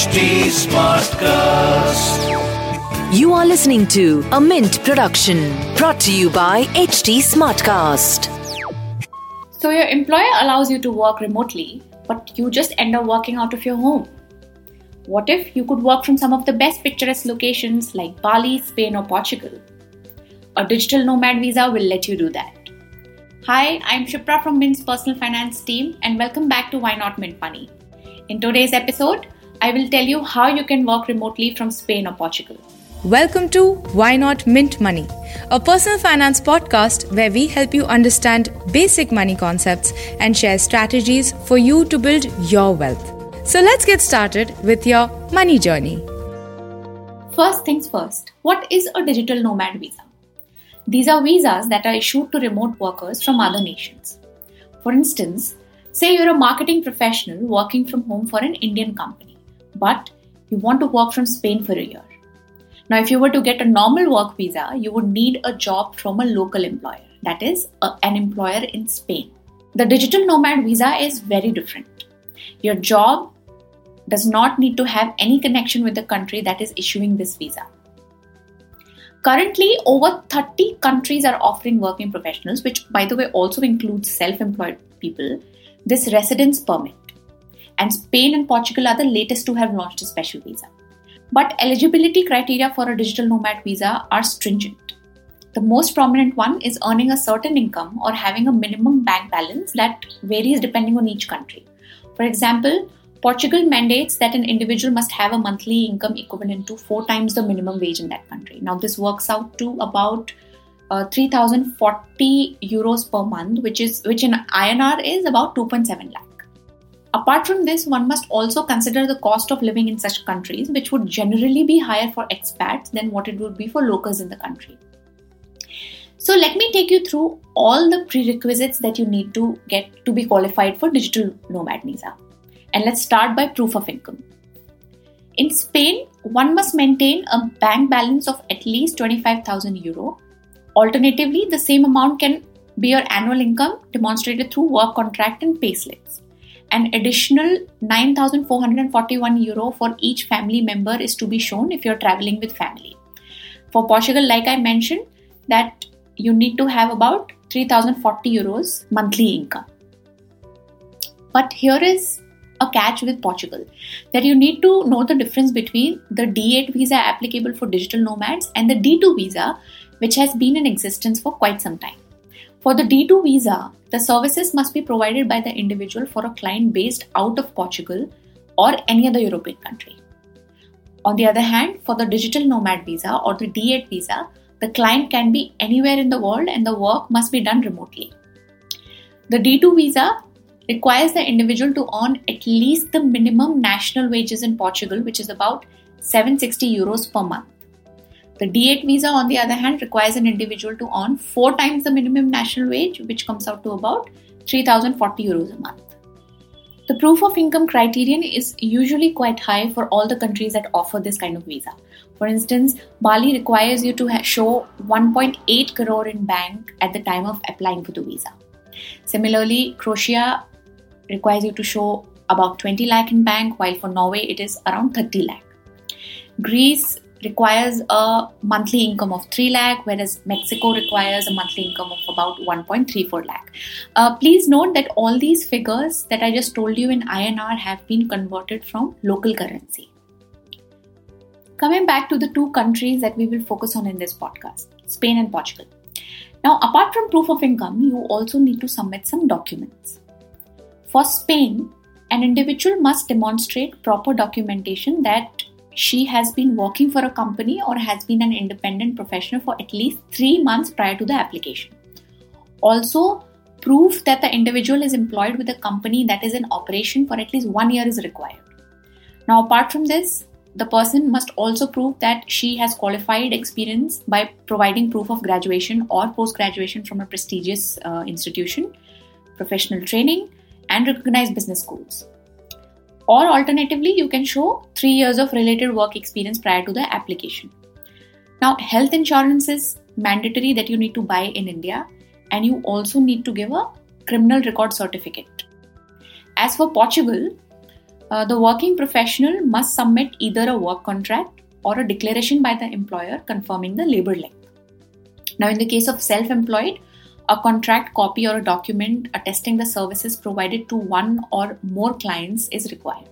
HT Smartcast. You are listening to a Mint production brought to you by HT Smartcast. So, your employer allows you to work remotely, but you just end up working out of your home. What if you could work from some of the best picturesque locations like Bali, Spain, or Portugal? A digital nomad visa will let you do that. Hi, I'm Shipra from Mint's personal finance team, and welcome back to Why Not Mint Money. In today's episode, I will tell you how you can work remotely from Spain or Portugal. Welcome to Why Not Mint Money, a personal finance podcast where we help you understand basic money concepts and share strategies for you to build your wealth. So let's get started with your money journey. First things first, what is a digital nomad visa? These are visas that are issued to remote workers from other nations. For instance, say you're a marketing professional working from home for an Indian company, but you want to work from Spain for a year. Now, if you were to get a normal work visa, you would need a job from a local employer, that is, a, an employer in Spain. The digital nomad visa is very different. Your job does not need to have any connection with the country that is issuing this visa. Currently, over 30 countries are offering working professionals, which, by the way, also includes self employed people, this residence permit. And Spain and Portugal are the latest to have launched a special visa. But eligibility criteria for a digital nomad visa are stringent. The most prominent one is earning a certain income or having a minimum bank balance that varies depending on each country. For example, Portugal mandates that an individual must have a monthly income equivalent to four times the minimum wage in that country. Now, this works out to about uh, 3040 euros per month, which is which in INR is about 2.7 lakh. Apart from this, one must also consider the cost of living in such countries, which would generally be higher for expats than what it would be for locals in the country. So, let me take you through all the prerequisites that you need to get to be qualified for digital nomad visa. And let's start by proof of income. In Spain, one must maintain a bank balance of at least 25,000 euro. Alternatively, the same amount can be your annual income demonstrated through work contract and payslips. An additional 9,441 euro for each family member is to be shown if you're traveling with family. For Portugal, like I mentioned, that you need to have about 3,040 euros monthly income. But here is a catch with Portugal that you need to know the difference between the D8 visa applicable for digital nomads and the D2 visa, which has been in existence for quite some time. For the D2 visa, the services must be provided by the individual for a client based out of Portugal or any other European country. On the other hand, for the digital nomad visa or the D8 visa, the client can be anywhere in the world and the work must be done remotely. The D2 visa requires the individual to earn at least the minimum national wages in Portugal, which is about 760 euros per month. The D8 visa, on the other hand, requires an individual to earn four times the minimum national wage, which comes out to about 3040 euros a month. The proof of income criterion is usually quite high for all the countries that offer this kind of visa. For instance, Bali requires you to show 1.8 crore in bank at the time of applying for the visa. Similarly, Croatia requires you to show about 20 lakh in bank, while for Norway it is around 30 lakh. Greece requires a monthly income of 3 lakh, whereas Mexico requires a monthly income of about 1.34 lakh. Uh, please note that all these figures that I just told you in INR have been converted from local currency. Coming back to the two countries that we will focus on in this podcast Spain and Portugal. Now, apart from proof of income, you also need to submit some documents. For Spain, an individual must demonstrate proper documentation that she has been working for a company or has been an independent professional for at least three months prior to the application. Also, proof that the individual is employed with a company that is in operation for at least one year is required. Now, apart from this, the person must also prove that she has qualified experience by providing proof of graduation or post graduation from a prestigious uh, institution, professional training, and recognized business schools. Or alternatively, you can show three years of related work experience prior to the application. Now, health insurance is mandatory that you need to buy in India, and you also need to give a criminal record certificate. As for Portugal, uh, the working professional must submit either a work contract or a declaration by the employer confirming the labor length. Now, in the case of self employed, a contract copy or a document attesting the services provided to one or more clients is required.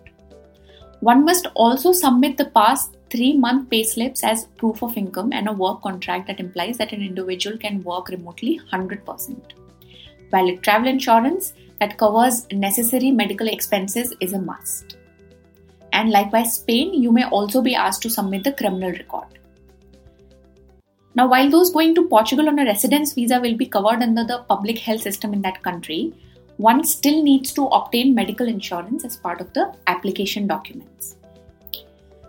One must also submit the past three month pay slips as proof of income and a work contract that implies that an individual can work remotely 100%. Valid travel insurance that covers necessary medical expenses is a must. And likewise, Spain, you may also be asked to submit the criminal record. Now, while those going to Portugal on a residence visa will be covered under the public health system in that country, one still needs to obtain medical insurance as part of the application documents.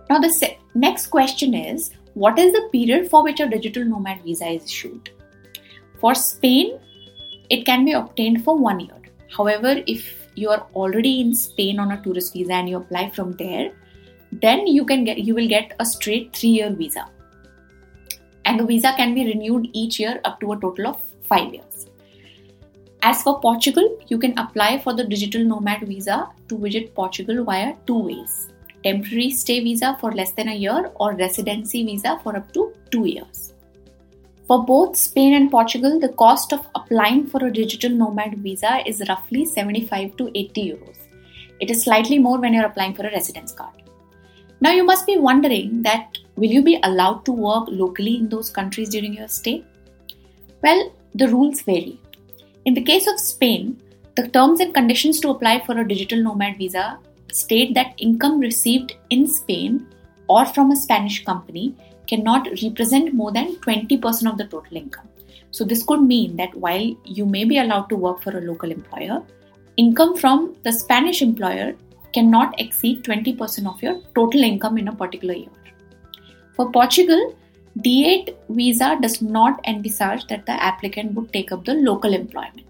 Now, the se- next question is what is the period for which a digital nomad visa is issued? For Spain, it can be obtained for one year. However, if you are already in Spain on a tourist visa and you apply from there, then you can get you will get a straight three year visa. And the visa can be renewed each year up to a total of five years. As for Portugal, you can apply for the digital nomad visa to visit Portugal via two ways temporary stay visa for less than a year or residency visa for up to two years. For both Spain and Portugal, the cost of applying for a digital nomad visa is roughly 75 to 80 euros. It is slightly more when you're applying for a residence card. Now you must be wondering that will you be allowed to work locally in those countries during your stay? Well, the rules vary. In the case of Spain, the terms and conditions to apply for a digital nomad visa state that income received in Spain or from a Spanish company cannot represent more than 20% of the total income. So, this could mean that while you may be allowed to work for a local employer, income from the Spanish employer cannot exceed 20% of your total income in a particular year. For Portugal, D8 visa does not envisage that the applicant would take up the local employment.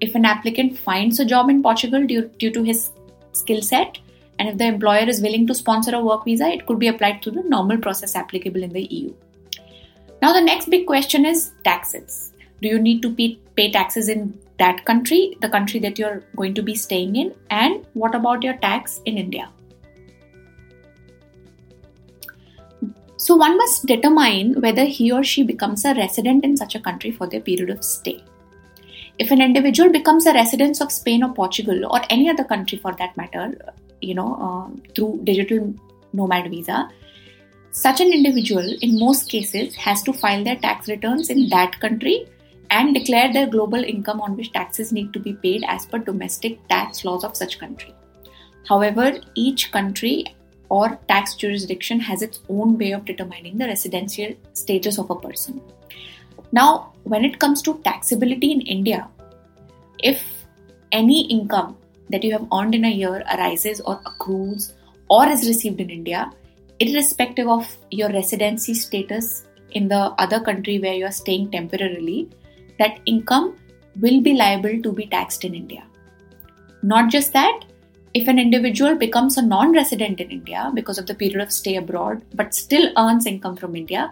If an applicant finds a job in Portugal due, due to his skill set, and if the employer is willing to sponsor a work visa, it could be applied through the normal process applicable in the EU. Now, the next big question is taxes. Do you need to pay, pay taxes in that country, the country that you're going to be staying in? And what about your tax in India? So, one must determine whether he or she becomes a resident in such a country for their period of stay. If an individual becomes a resident of Spain or Portugal or any other country for that matter, you know, uh, through digital nomad visa, such an individual in most cases has to file their tax returns in that country and declare their global income on which taxes need to be paid as per domestic tax laws of such country. However, each country or tax jurisdiction has its own way of determining the residential status of a person. Now, when it comes to taxability in India, if any income that you have earned in a year arises or accrues or is received in India, irrespective of your residency status in the other country where you are staying temporarily, that income will be liable to be taxed in India. Not just that, if an individual becomes a non resident in India because of the period of stay abroad but still earns income from India,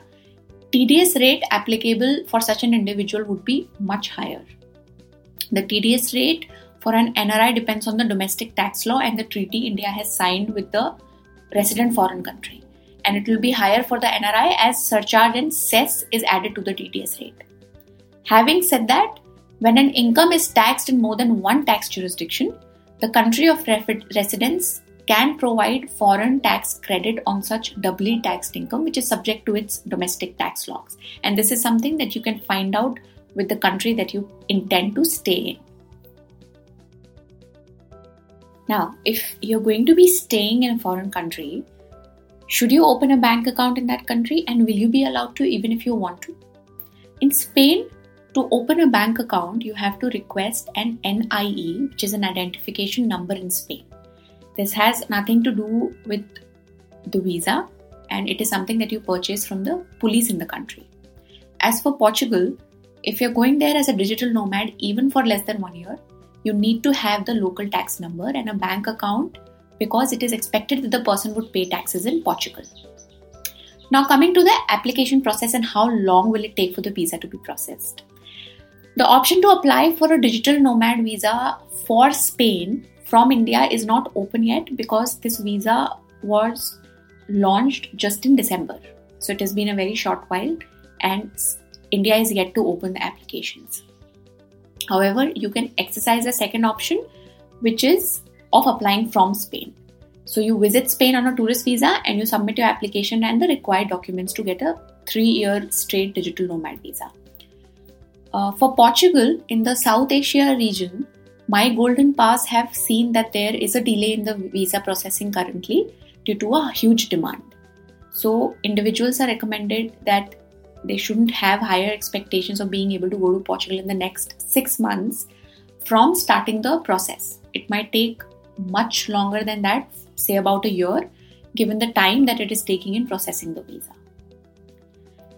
TDS rate applicable for such an individual would be much higher. The TDS rate for an NRI depends on the domestic tax law and the treaty India has signed with the resident foreign country. And it will be higher for the NRI as surcharge and cess is added to the TDS rate. Having said that, when an income is taxed in more than one tax jurisdiction, the country of residence can provide foreign tax credit on such doubly taxed income, which is subject to its domestic tax laws. And this is something that you can find out with the country that you intend to stay in. Now, if you're going to be staying in a foreign country, should you open a bank account in that country and will you be allowed to even if you want to? In Spain, to open a bank account, you have to request an NIE, which is an identification number in Spain. This has nothing to do with the visa and it is something that you purchase from the police in the country. As for Portugal, if you're going there as a digital nomad, even for less than one year, you need to have the local tax number and a bank account because it is expected that the person would pay taxes in Portugal. Now, coming to the application process and how long will it take for the visa to be processed? The option to apply for a digital nomad visa for Spain from India is not open yet because this visa was launched just in December. So it has been a very short while and India is yet to open the applications. However, you can exercise a second option, which is of applying from Spain. So you visit Spain on a tourist visa and you submit your application and the required documents to get a three year straight digital nomad visa. Uh, for Portugal, in the South Asia region, my Golden Pass have seen that there is a delay in the visa processing currently due to a huge demand. So, individuals are recommended that they shouldn't have higher expectations of being able to go to Portugal in the next six months from starting the process. It might take much longer than that, say about a year, given the time that it is taking in processing the visa.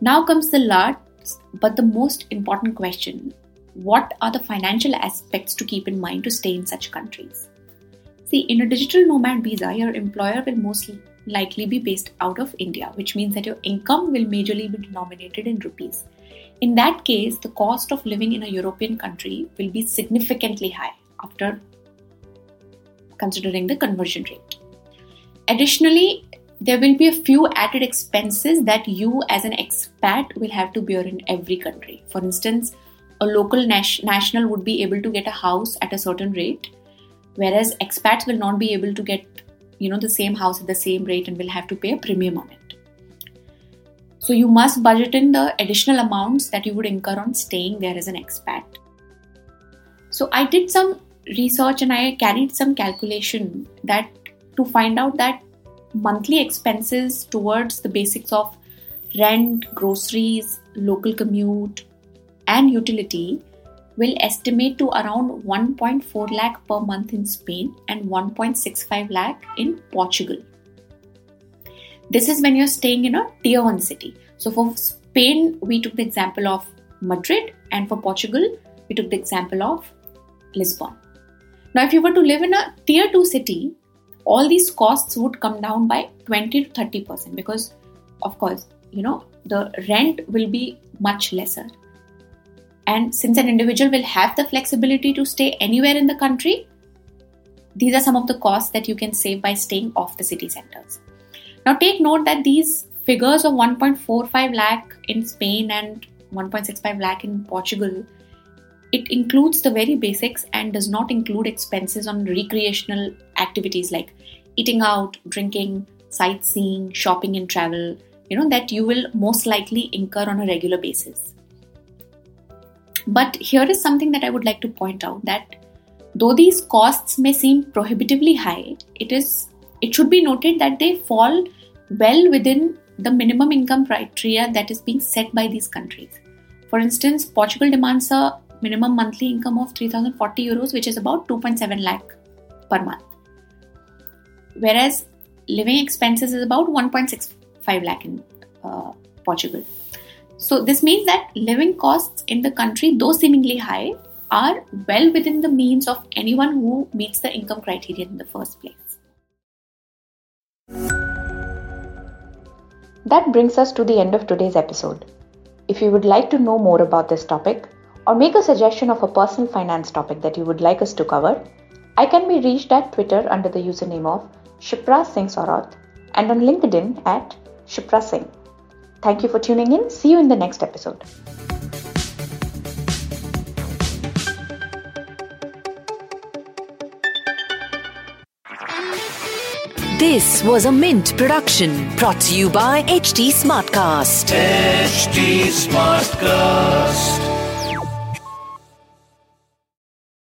Now comes the last but the most important question what are the financial aspects to keep in mind to stay in such countries? See, in a digital nomad visa, your employer will mostly likely be based out of India, which means that your income will majorly be denominated in rupees. In that case, the cost of living in a European country will be significantly high after considering the conversion rate. Additionally, there will be a few added expenses that you as an expat will have to bear in every country. For instance, a local nas- national would be able to get a house at a certain rate, whereas expats will not be able to get you know the same house at the same rate and will have to pay a premium on it so you must budget in the additional amounts that you would incur on staying there as an expat so i did some research and i carried some calculation that to find out that monthly expenses towards the basics of rent groceries local commute and utility will estimate to around 1.4 lakh per month in Spain and 1.65 lakh in Portugal. This is when you're staying in a tier 1 city. So for Spain, we took the example of Madrid, and for Portugal, we took the example of Lisbon. Now, if you were to live in a tier 2 city, all these costs would come down by 20 to 30% because, of course, you know, the rent will be much lesser and since an individual will have the flexibility to stay anywhere in the country, these are some of the costs that you can save by staying off the city centers. Now, take note that these figures of 1.45 lakh in Spain and 1.65 lakh in Portugal, it includes the very basics and does not include expenses on recreational activities like eating out, drinking, sightseeing, shopping, and travel, you know, that you will most likely incur on a regular basis. But here is something that I would like to point out that though these costs may seem prohibitively high, it is it should be noted that they fall well within the minimum income criteria that is being set by these countries. For instance, Portugal demands a minimum monthly income of 3040 euros which is about 2.7 lakh per month. Whereas living expenses is about 1.65 lakh in uh, Portugal. So, this means that living costs in the country, though seemingly high, are well within the means of anyone who meets the income criteria in the first place. That brings us to the end of today's episode. If you would like to know more about this topic or make a suggestion of a personal finance topic that you would like us to cover, I can be reached at Twitter under the username of Shipra Singh Saurath and on LinkedIn at Shipra Singh. Thank you for tuning in. See you in the next episode. This was a Mint production brought to you by HT Smartcast. HT Smartcast.